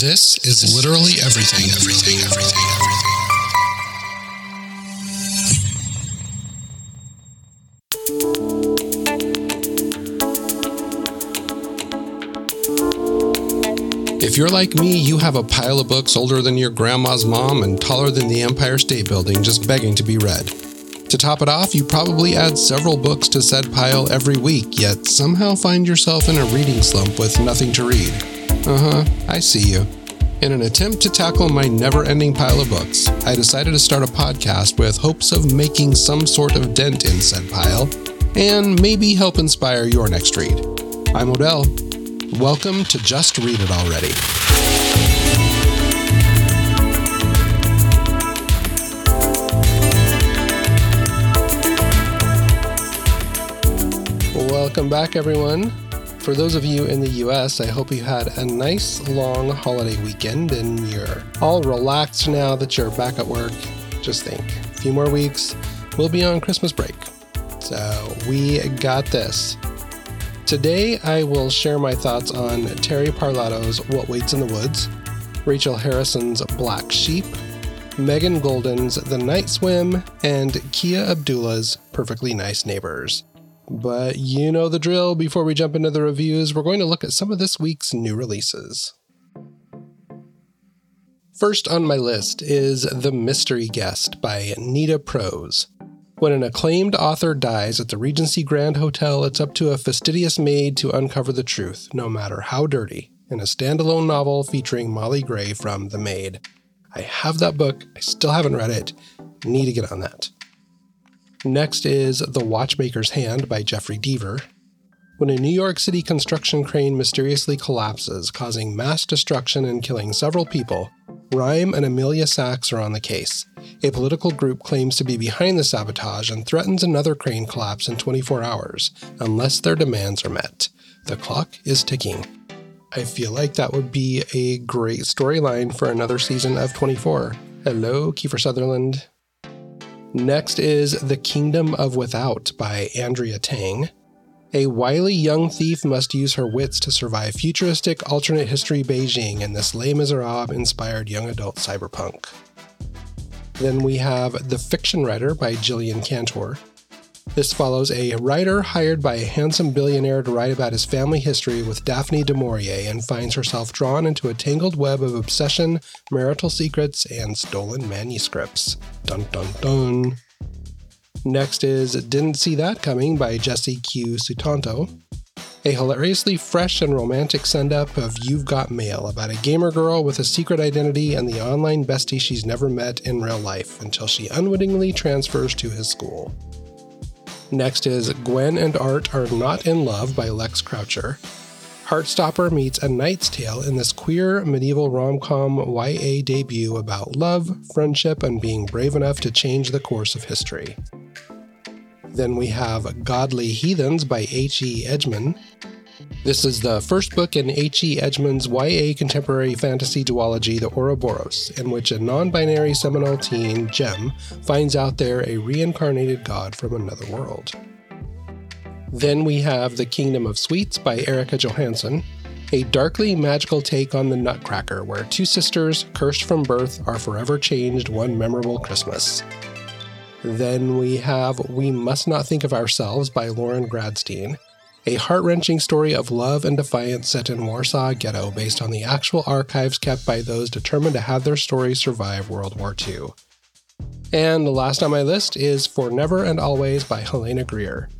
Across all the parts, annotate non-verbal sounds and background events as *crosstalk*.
This is literally everything, everything, everything, everything. If you're like me, you have a pile of books older than your grandma's mom and taller than the Empire State Building just begging to be read. To top it off, you probably add several books to said pile every week, yet somehow find yourself in a reading slump with nothing to read. Uh huh, I see you. In an attempt to tackle my never ending pile of books, I decided to start a podcast with hopes of making some sort of dent in said pile and maybe help inspire your next read. I'm O'Dell. Welcome to Just Read It Already. Welcome back, everyone. For those of you in the US, I hope you had a nice long holiday weekend and you're all relaxed now that you're back at work. Just think, a few more weeks, we'll be on Christmas break. So we got this. Today, I will share my thoughts on Terri Parlato's What Waits in the Woods, Rachel Harrison's Black Sheep, Megan Goldin's The Night Swim, and Kia Abdullah's Perfectly Nice Neighbors. But you know the drill. Before we jump into the reviews, we're going to look at some of this week's new releases. First on my list is The Mystery Guest by Nita Prose. When an acclaimed author dies at the Regency Grand Hotel, it's up to a fastidious maid to uncover the truth, no matter how dirty, in a standalone novel featuring Molly Gray from The Maid. I have that book, I still haven't read it. Need to get on that. Next is The Watchmaker's Hand by Jeffrey Deaver. When a New York City construction crane mysteriously collapses, causing mass destruction and killing several people, Rhyme and Amelia Sachs are on the case. A political group claims to be behind the sabotage and threatens another crane collapse in 24 hours, unless their demands are met. The clock is ticking. I feel like that would be a great storyline for another season of 24. Hello, Kiefer Sutherland. Next is The Kingdom of Without by Andrea Tang. A wily young thief must use her wits to survive futuristic alternate history Beijing in this Les Miserables inspired young adult cyberpunk. Then we have The Fiction Writer by Jillian Cantor. This follows a writer hired by a handsome billionaire to write about his family history with Daphne du Maurier and finds herself drawn into a tangled web of obsession, marital secrets, and stolen manuscripts. Dun dun dun. Next is Didn't See That Coming by Jesse Q. Sutanto. A hilariously fresh and romantic send up of You've Got Mail about a gamer girl with a secret identity and the online bestie she's never met in real life until she unwittingly transfers to his school. Next is Gwen and Art Are Not in Love by Lex Croucher. Heartstopper meets A Knight's Tale in this queer medieval rom com YA debut about love, friendship, and being brave enough to change the course of history. Then we have Godly Heathens by H.E. Edgmon. This is the first book in H.E. Edgmon's YA contemporary fantasy duology, The Ouroboros, in which a non binary Seminole teen, Jem, finds out they're a reincarnated god from another world. Then we have The Kingdom of Sweets by Erika Johansen, a darkly magical take on the Nutcracker, where two sisters, cursed from birth, are forever changed one memorable Christmas. Then we have We Must Not Think of Ourselves by Lauren Grodstein, a heart wrenching story of love and defiance set in Warsaw Ghetto based on the actual archives kept by those determined to have their stories survive World War II. And the last on my list is For Never and Always by Helena Greer.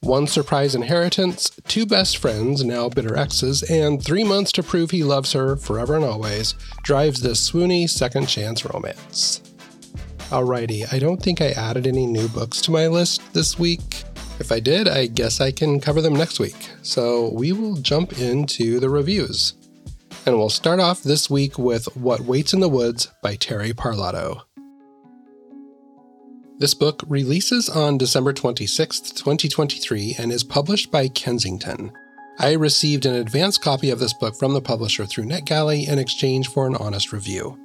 One surprise inheritance, two best friends, now bitter exes, and three months to prove he loves her forever and always drives this swoony second chance romance. Alrighty, I don't think I added any new books to my list this week. If I did, I guess I can cover them next week. So we will jump into the reviews. And we'll start off this week with What Waits in the Woods by Terri Parlato. This book releases on December 26, 2023, and is published by Kensington. I received an advance copy of this book from the publisher through NetGalley in exchange for an honest review.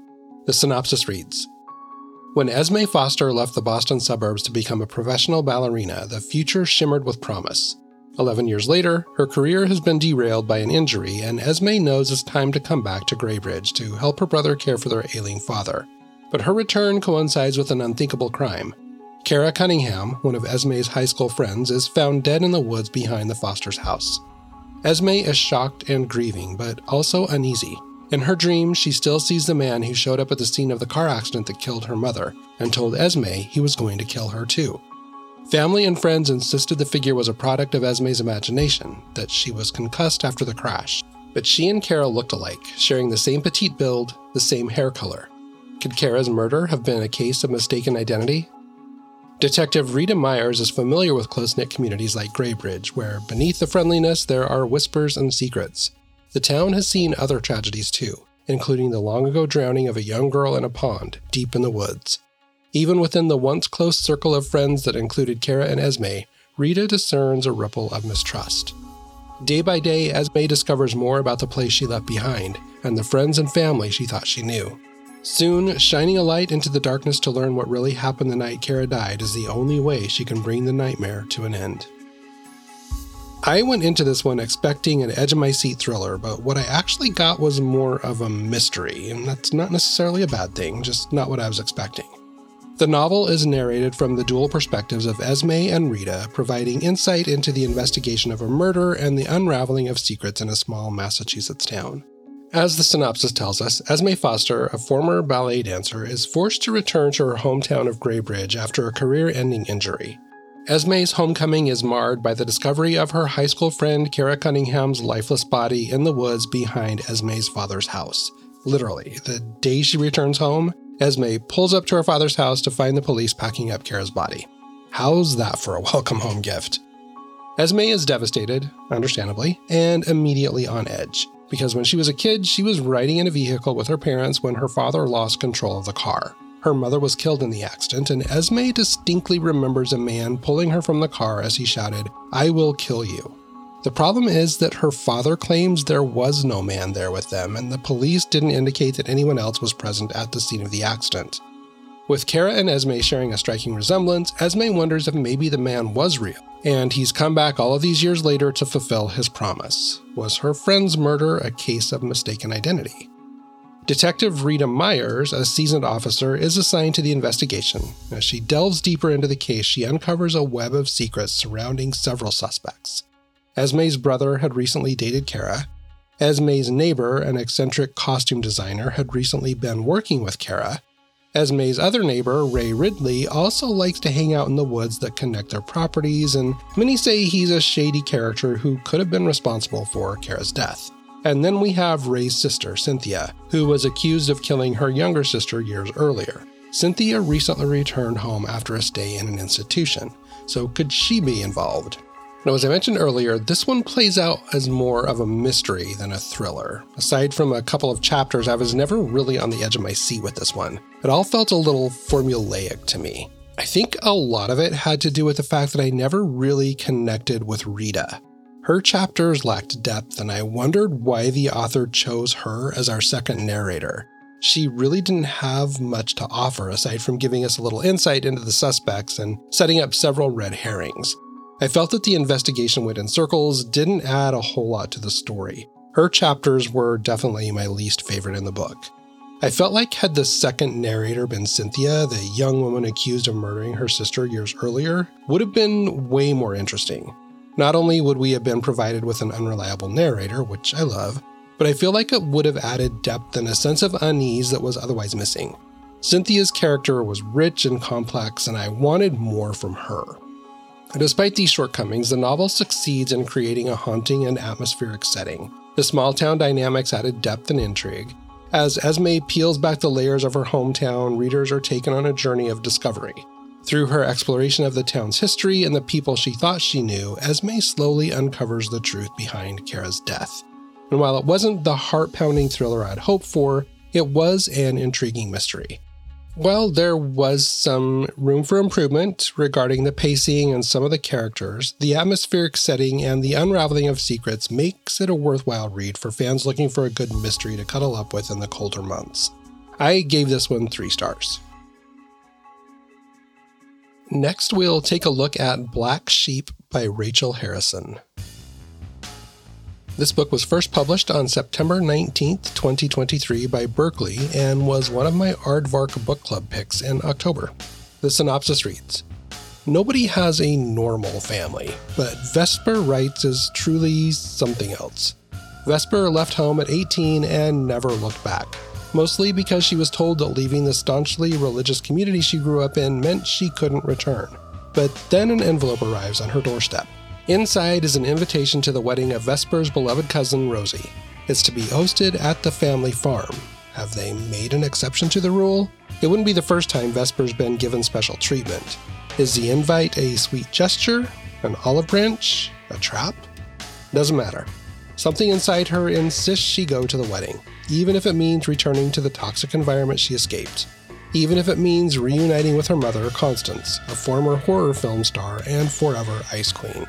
The synopsis reads when Esme Foster left the Boston suburbs to become a professional ballerina, the future shimmered with promise. Eleven years later, her career has been derailed by an injury, and Esme knows it's time to come back to Graybridge to help her brother care for their ailing father. But her return coincides with an unthinkable crime. Kara Cunningham, one of Esme's high school friends, is found dead in the woods behind the Foster's house. Esme is shocked and grieving, but also uneasy. In her dreams, she still sees the man who showed up at the scene of the car accident that killed her mother and told Esme he was going to kill her too. Family and friends insisted the figure was a product of Esme's imagination, that she was concussed after the crash. But she and Kara looked alike, sharing the same petite build, the same hair color. Could Kara's murder have been a case of mistaken identity? Detective Rita Myers is familiar with close knit communities like Graybridge, where beneath the friendliness there are whispers and secrets. The town has seen other tragedies too, including the long ago drowning of a young girl in a pond deep in the woods. Even within the once close circle of friends that included Kara and Esme, Rita discerns a ripple of mistrust. Day by day, Esme discovers more about the place she left behind and the friends and family she thought she knew. Soon, shining a light into the darkness to learn what really happened the night Kara died is the only way she can bring the nightmare to an end. I went into this one expecting an edge of my seat thriller, but what I actually got was more of a mystery, and that's not necessarily a bad thing, just not what I was expecting. The novel is narrated from the dual perspectives of Esme and Rita, providing insight into the investigation of a murder and the unraveling of secrets in a small Massachusetts town. As the synopsis tells us, Esme Foster, a former ballet dancer, is forced to return to her hometown of Graybridge after a career ending injury. Esme's homecoming is marred by the discovery of her high school friend Kara Cunningham's lifeless body in the woods behind Esme's father's house. Literally, the day she returns home, Esme pulls up to her father's house to find the police packing up Kara's body. How's that for a *laughs* welcome home gift? Esme is devastated, understandably, and immediately on edge, because when she was a kid, she was riding in a vehicle with her parents when her father lost control of the car. Her mother was killed in the accident, and Esme distinctly remembers a man pulling her from the car as he shouted, I will kill you. The problem is that her father claims there was no man there with them, and the police didn't indicate that anyone else was present at the scene of the accident. With Kara and Esme sharing a striking resemblance, Esme wonders if maybe the man was real, and he's come back all of these years later to fulfill his promise. Was her friend's murder a case of mistaken identity? Detective Rita Myers, a seasoned officer, is assigned to the investigation. As she delves deeper into the case, she uncovers a web of secrets surrounding several suspects. Esme's brother had recently dated Kara. Esme's neighbor, an eccentric costume designer, had recently been working with Kara. Esme's other neighbor, Ray Ridley, also likes to hang out in the woods that connect their properties, and many say he's a shady character who could have been responsible for Kara's death. And then we have Ray's sister, Cynthia, who was accused of killing her younger sister years earlier. Cynthia recently returned home after a stay in an institution, so could she be involved? Now, as I mentioned earlier, this one plays out as more of a mystery than a thriller. Aside from a couple of chapters, I was never really on the edge of my seat with this one. It all felt a little formulaic to me. I think a lot of it had to do with the fact that I never really connected with Rita. Her chapters lacked depth, and I wondered why the author chose her as our second narrator. She really didn't have much to offer aside from giving us a little insight into the suspects and setting up several red herrings. I felt that the investigation went in circles, didn't add a whole lot to the story. Her chapters were definitely my least favorite in the book. I felt like had the second narrator been Cynthia, the young woman accused of murdering her sister years earlier, would have been way more interesting. Not only would we have been provided with an unreliable narrator, which I love, but I feel like it would have added depth and a sense of unease that was otherwise missing. Cynthia's character was rich and complex, and I wanted more from her. Despite these shortcomings, the novel succeeds in creating a haunting and atmospheric setting. The small town dynamics added depth and intrigue. As Esme peels back the layers of her hometown, readers are taken on a journey of discovery. Through her exploration of the town's history and the people she thought she knew, Esme slowly uncovers the truth behind Kara's death. And while it wasn't the heart pounding thriller I'd hoped for, it was an intriguing mystery. Well, there was some room for improvement regarding the pacing and some of the characters. The atmospheric setting and the unraveling of secrets makes it a worthwhile read for fans looking for a good mystery to cuddle up with in the colder months. I gave this one three stars. Next, we'll take a look at Black Sheep by Rachel Harrison. This book was first published on September 19th, 2023 by Berkley and was one of my Aardvark book club picks in October. The synopsis reads Nobody has a normal family, but Vesper Wright is truly something else. Vesper left home at 18 and never looked back, mostly because she was told that leaving the staunchly religious community she grew up in meant she couldn't return. But then an envelope arrives on her doorstep. Inside is an invitation to the wedding of Vesper's beloved cousin Rosie. It's to be hosted at the family farm. Have they made an exception to the rule? It wouldn't be the first time Vesper's been given special treatment. Is the invite a sweet gesture? An olive branch? A trap? Doesn't matter. Something inside her insists she go to the wedding, even if it means returning to the toxic environment she escaped. Even if it means reuniting with her mother, Constance, a former horror film star and forever Ice Queen.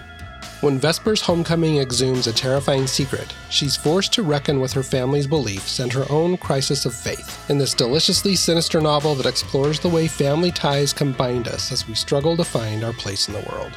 When Vesper's homecoming exhumes a terrifying secret, she's forced to reckon with her family's beliefs and her own crisis of faith in this deliciously sinister novel that explores the way family ties combined us as we struggle to find our place in the world.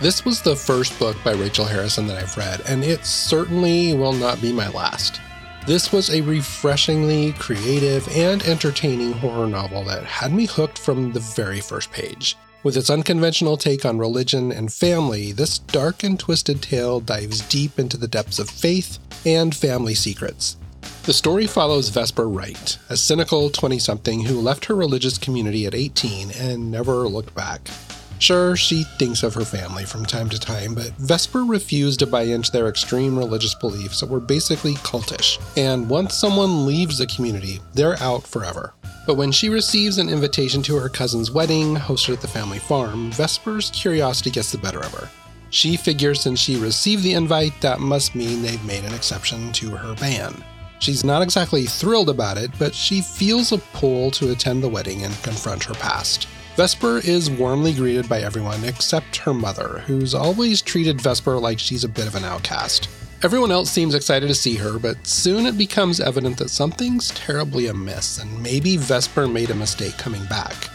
This was the first book by Rachel Harrison that I've read, and it certainly will not be my last. This was a refreshingly creative and entertaining horror novel that had me hooked from the very first page. With its unconventional take on religion and family, this dark and twisted tale dives deep into the depths of faith and family secrets. The story follows Vesper Wright, a cynical 20 something who left her religious community at 18 and never looked back. Sure, she thinks of her family from time to time, but Vesper refused to buy into their extreme religious beliefs that were basically cultish. And once someone leaves the community, they're out forever. But when she receives an invitation to her cousin's wedding, hosted at the family farm, Vesper's curiosity gets the better of her. She figures since she received the invite, that must mean they've made an exception to her ban. She's not exactly thrilled about it, but she feels a pull to attend the wedding and confront her past. Vesper is warmly greeted by everyone except her mother, who's always treated Vesper like she's a bit of an outcast. Everyone else seems excited to see her, but soon it becomes evident that something's terribly amiss, and maybe Vesper made a mistake coming back.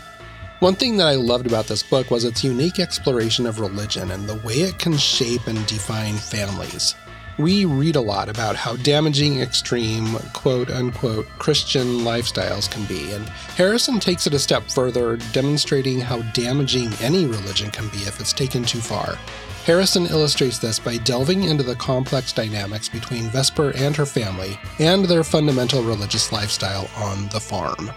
One thing that I loved about this book was its unique exploration of religion and the way it can shape and define families. We read a lot about how damaging extreme, quote unquote, Christian lifestyles can be, and Harrison takes it a step further, demonstrating how damaging any religion can be if it's taken too far. Harrison illustrates this by delving into the complex dynamics between Vesper and her family and their fundamental religious lifestyle on the farm.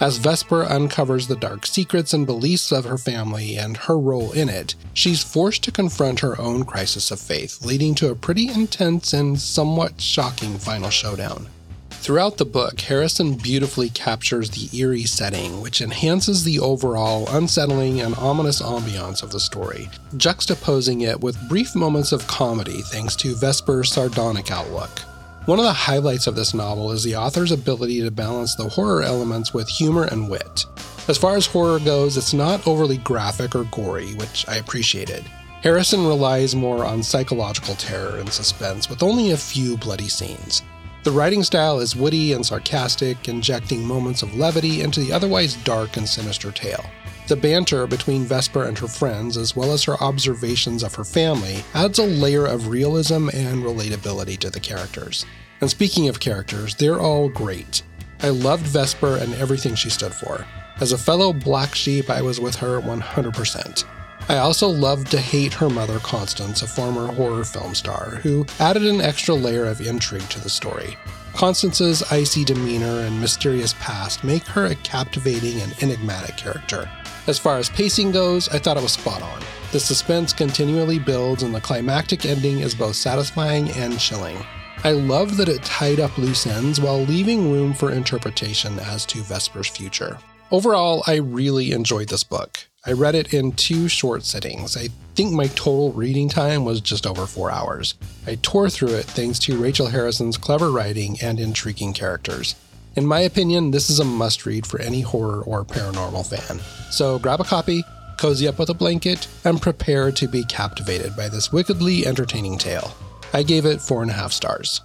As Vesper uncovers the dark secrets and beliefs of her family and her role in it, she's forced to confront her own crisis of faith, leading to a pretty intense and somewhat shocking final showdown. Throughout the book, Harrison beautifully captures the eerie setting, which enhances the overall unsettling and ominous ambiance of the story, juxtaposing it with brief moments of comedy thanks to Vesper's sardonic outlook. One of the highlights of this novel is the author's ability to balance the horror elements with humor and wit. As far as horror goes, it's not overly graphic or gory, which I appreciated. Harrison relies more on psychological terror and suspense, with only a few bloody scenes. The writing style is witty and sarcastic, injecting moments of levity into the otherwise dark and sinister tale. The banter between Vesper and her friends, as well as her observations of her family, adds a layer of realism and relatability to the characters. And speaking of characters, they're all great. I loved Vesper and everything she stood for. As a fellow black sheep, I was with her 100%. I also loved to hate her mother, Constance, a former horror film star, who added an extra layer of intrigue to the story. Constance's icy demeanor and mysterious past make her a captivating and enigmatic character. As far as pacing goes, I thought it was spot on. The suspense continually builds, and the climactic ending is both satisfying and chilling. I love that it tied up loose ends while leaving room for interpretation as to Vesper's future. Overall, I really enjoyed this book. I read it in two short sittings. I think my total reading time was just over four hours. I tore through it thanks to Rachel Harrison's clever writing and intriguing characters. In my opinion, this is a must read for any horror or paranormal fan. So grab a copy, cozy up with a blanket, and prepare to be captivated by this wickedly entertaining tale. I gave it four and a half stars.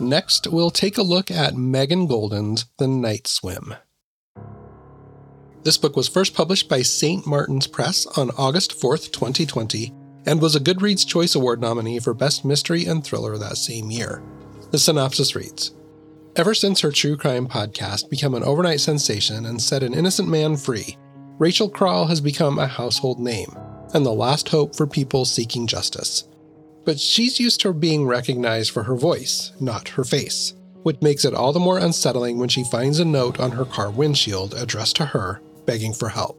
Next, we'll take a look at Megan Goldin's The Night Swim. This book was first published by St. Martin's Press on August 4th, 2020, and was a Goodreads Choice Award nominee for Best Mystery and Thriller that same year. The synopsis reads Ever since her true crime podcast became an overnight sensation and set an innocent man free, Rachel Krall has become a household name and the last hope for people seeking justice. But she's used to being recognized for her voice, not her face, which makes it all the more unsettling when she finds a note on her car windshield addressed to her begging for help.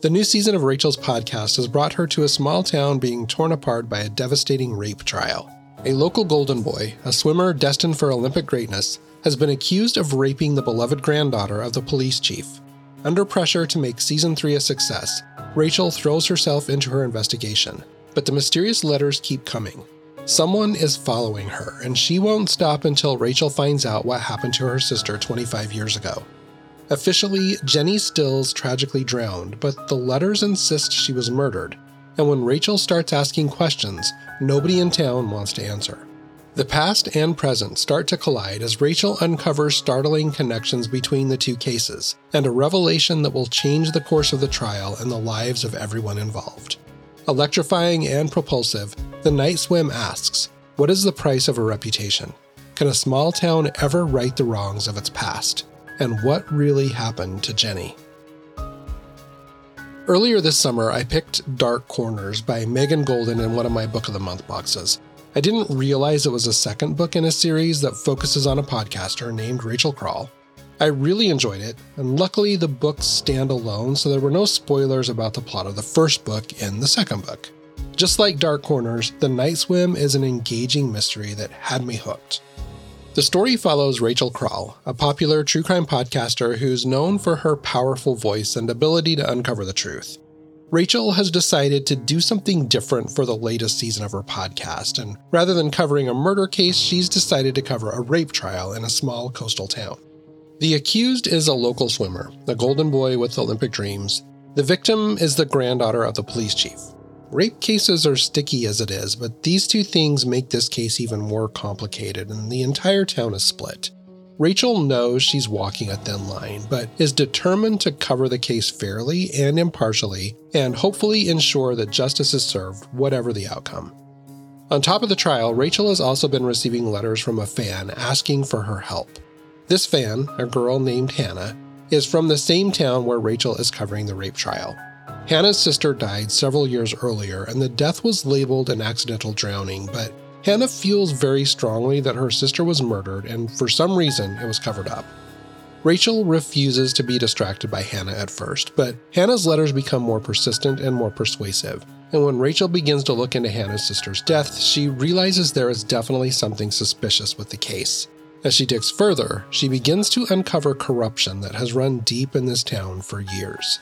The new season of Rachel's podcast has brought her to a small town being torn apart by a devastating rape trial. A local golden boy, a swimmer destined for Olympic greatness, has been accused of raping the beloved granddaughter of the police chief. Under pressure to make season 3 a success, Rachel throws herself into her investigation, but the mysterious letters keep coming. Someone is following her, and she won't stop until Rachel finds out what happened to her sister 25 years ago. Officially, Jenny Stills tragically drowned, but the letters insist she was murdered, and when Rachel starts asking questions, nobody in town wants to answer. The past and present start to collide as Rachel uncovers startling connections between the two cases, and a revelation that will change the course of the trial and the lives of everyone involved. Electrifying and propulsive, The Night Swim asks What is the price of a reputation? Can a small town ever right the wrongs of its past? and what really happened to Jenny. Earlier this summer, I picked Dark Corners by Megan Goldin in one of my Book of the Month boxes. I didn't realize it was a second book in a series that focuses on a podcaster named Rachel Krall. I really enjoyed it, and luckily the books stand alone, so there were no spoilers about the plot of the first book in the second book. Just like Dark Corners, The Night Swim is an engaging mystery that had me hooked. The story follows Rachel Krall, a popular true crime podcaster who's known for her powerful voice and ability to uncover the truth. Rachel has decided to do something different for the latest season of her podcast, and rather than covering a murder case, she's decided to cover a rape trial in a small coastal town. The accused is a local swimmer, a golden boy with Olympic dreams. The victim is the granddaughter of the police chief. Rape cases are sticky as it is, but these two things make this case even more complicated, and the entire town is split. Rachel knows she's walking a thin line, but is determined to cover the case fairly and impartially, and hopefully ensure that justice is served, whatever the outcome. On top of the trial, Rachel has also been receiving letters from a fan asking for her help. This fan, a girl named Hannah, is from the same town where Rachel is covering the rape trial. Hannah's sister died several years earlier, and the death was labeled an accidental drowning, but Hannah feels very strongly that her sister was murdered, and for some reason, it was covered up. Rachel refuses to be distracted by Hannah at first, but Hannah's letters become more persistent and more persuasive. And when Rachel begins to look into Hannah's sister's death, she realizes there is definitely something suspicious with the case. As she digs further, she begins to uncover corruption that has run deep in this town for years.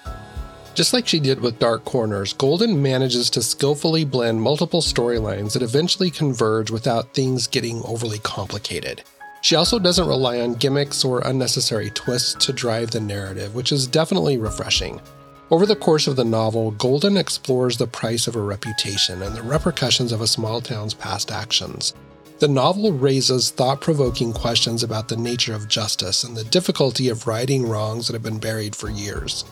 Just like she did with Dark Corners, Goldin manages to skillfully blend multiple storylines that eventually converge without things getting overly complicated. She also doesn't rely on gimmicks or unnecessary twists to drive the narrative, which is definitely refreshing. Over the course of the novel, Goldin explores the price of a reputation and the repercussions of a small town's past actions. The novel raises thought provoking questions about the nature of justice and the difficulty of righting wrongs that have been buried for years.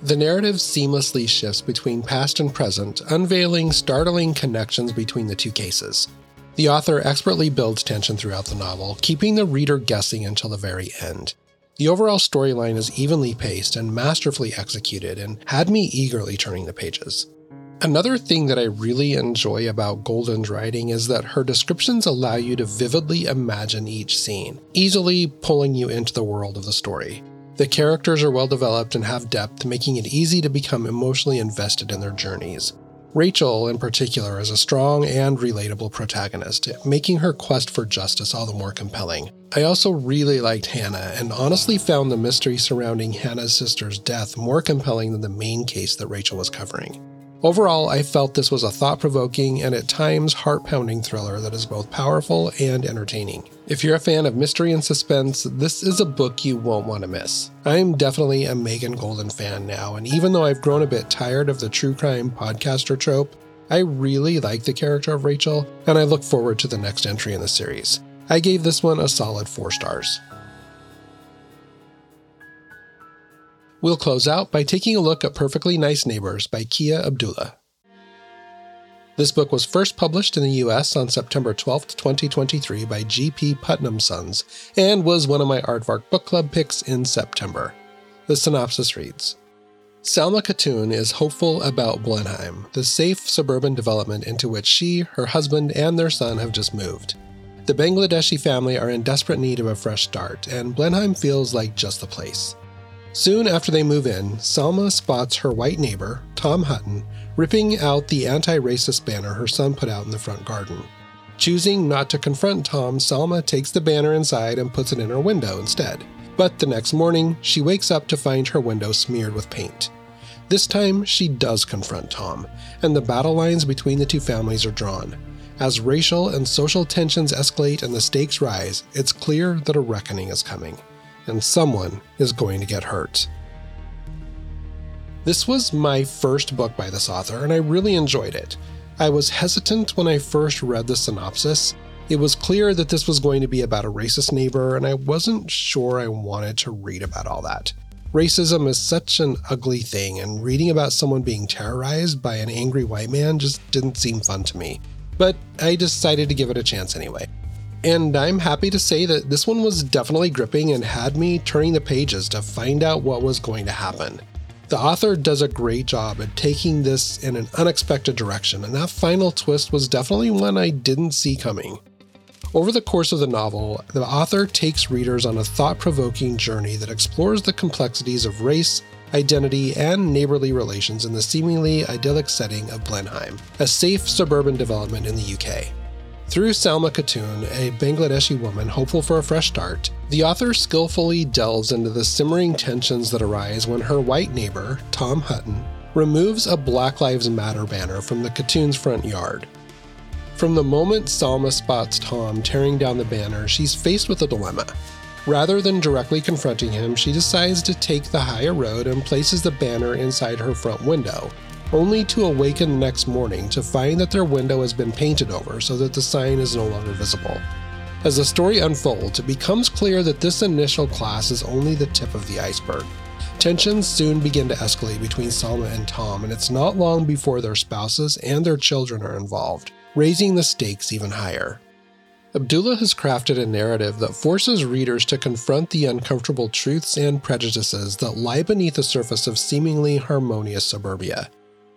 The narrative seamlessly shifts between past and present, unveiling startling connections between the two cases. The author expertly builds tension throughout the novel, keeping the reader guessing until the very end. The overall storyline is evenly paced and masterfully executed and had me eagerly turning the pages. Another thing that I really enjoy about Goldin's writing is that her descriptions allow you to vividly imagine each scene, easily pulling you into the world of the story. The characters are well developed and have depth, making it easy to become emotionally invested in their journeys. Rachel, in particular, is a strong and relatable protagonist, making her quest for justice all the more compelling. I also really liked Hannah and honestly found the mystery surrounding Hannah's sister's death more compelling than the main case that Rachel was covering. Overall, I felt this was a thought provoking and at times heart pounding thriller that is both powerful and entertaining. If you're a fan of mystery and suspense, this is a book you won't want to miss. I'm definitely a Megan Goldin fan now, and even though I've grown a bit tired of the true crime podcaster trope, I really like the character of Rachel, and I look forward to the next entry in the series. I gave this one a solid 4 stars. We'll close out by taking a look at Perfectly Nice Neighbors by Kia Abdullah. This book was first published in the US on September 12, 2023 by G.P. Putnam Sons and was one of my Aardvark Book Club picks in September. The synopsis reads Salma Khatun is hopeful about Blenheim, the safe suburban development into which she, her husband, and their son have just moved. The Bangladeshi family are in desperate need of a fresh start, and Blenheim feels like just the place. Soon after they move in, Salma spots her white neighbor, Tom Hutton, ripping out the anti racist banner her son put out in the front garden. Choosing not to confront Tom, Salma takes the banner inside and puts it in her window instead. But the next morning, she wakes up to find her window smeared with paint. This time, she does confront Tom, and the battle lines between the two families are drawn. As racial and social tensions escalate and the stakes rise, it's clear that a reckoning is coming, and someone is going to get hurt. This was my first book by this author, and I really enjoyed it. I was hesitant when I first read the synopsis. It was clear that this was going to be about a racist neighbor, and I wasn't sure I wanted to read about all that. Racism is such an ugly thing, and reading about someone being terrorized by an angry white man just didn't seem fun to me. But I decided to give it a chance anyway. And I'm happy to say that this one was definitely gripping and had me turning the pages to find out what was going to happen. The author does a great job at taking this in an unexpected direction, and that final twist was definitely one I didn't see coming. Over the course of the novel, the author takes readers on a thought provoking journey that explores the complexities of race, identity, and neighborly relations in the seemingly idyllic setting of Blenheim, a safe suburban development in the UK. Through Salma Khatun, a Bangladeshi woman hopeful for a fresh start, the author skillfully delves into the simmering tensions that arise when her white neighbor, Tom Hutton, removes a Black Lives Matter banner from the Khatun's front yard. From the moment Salma spots Tom tearing down the banner, she's faced with a dilemma. Rather than directly confronting him, she decides to take the higher road and places the banner inside her front window, only to awaken the next morning to find that their window has been painted over so that the sign is no longer visible. As the story unfolds, it becomes clear that this initial class is only the tip of the iceberg. Tensions soon begin to escalate between Salma and Tom, and it's not long before their spouses and their children are involved, raising the stakes even higher. Abdullah has crafted a narrative that forces readers to confront the uncomfortable truths and prejudices that lie beneath the surface of seemingly harmonious suburbia.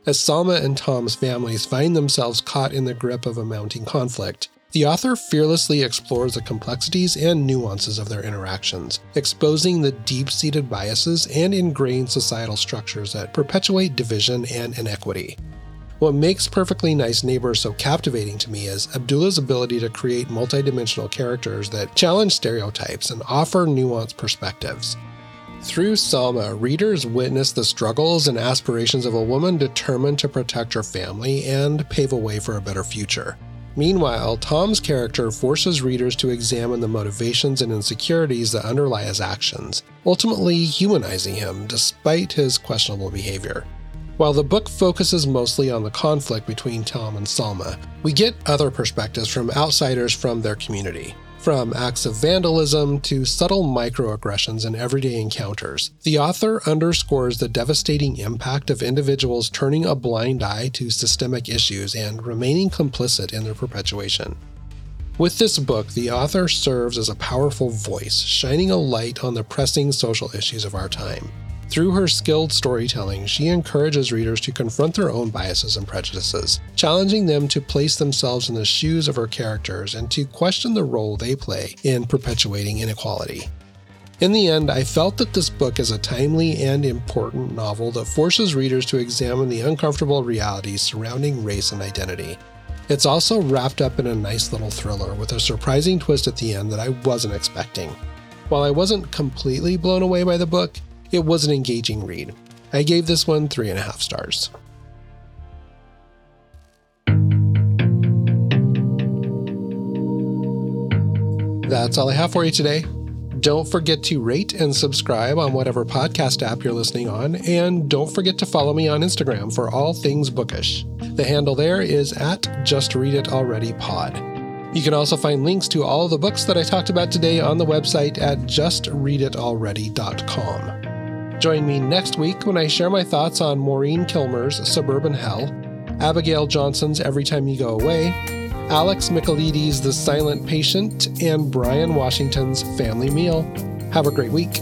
As Salma and Tom's families find themselves caught in the grip of a mounting conflict, the author fearlessly explores the complexities and nuances of their interactions, exposing the deep seated biases and ingrained societal structures that perpetuate division and inequity. What makes Perfectly Nice Neighbors so captivating to me is Abdullah's ability to create multidimensional characters that challenge stereotypes and offer nuanced perspectives. Through Salma, readers witness the struggles and aspirations of a woman determined to protect her family and pave a way for a better future. Meanwhile, Tom's character forces readers to examine the motivations and insecurities that underlie his actions, ultimately humanizing him despite his questionable behavior. While the book focuses mostly on the conflict between Tom and Salma, we get other perspectives from outsiders from their community. From acts of vandalism to subtle microaggressions in everyday encounters, the author underscores the devastating impact of individuals turning a blind eye to systemic issues and remaining complicit in their perpetuation. With this book, the author serves as a powerful voice, shining a light on the pressing social issues of our time. Through her skilled storytelling, she encourages readers to confront their own biases and prejudices, challenging them to place themselves in the shoes of her characters and to question the role they play in perpetuating inequality. In the end, I felt that this book is a timely and important novel that forces readers to examine the uncomfortable realities surrounding race and identity. It's also wrapped up in a nice little thriller with a surprising twist at the end that I wasn't expecting. While I wasn't completely blown away by the book, it was an engaging read. I gave this one three and a half stars. That's all I have for you today. Don't forget to rate and subscribe on whatever podcast app you're listening on, and don't forget to follow me on Instagram for all things bookish. The handle there is at Just Read It Already Pod. You can also find links to all the books that I talked about today on the website at justreaditalready.com. Join me next week when I share my thoughts on Maureen Kilmer's Suburban Hell, Abigail Johnson's Every Time You Go Away, Alex Michaelides' The Silent Patient, and Bryan Washington's Family Meal. Have a great week.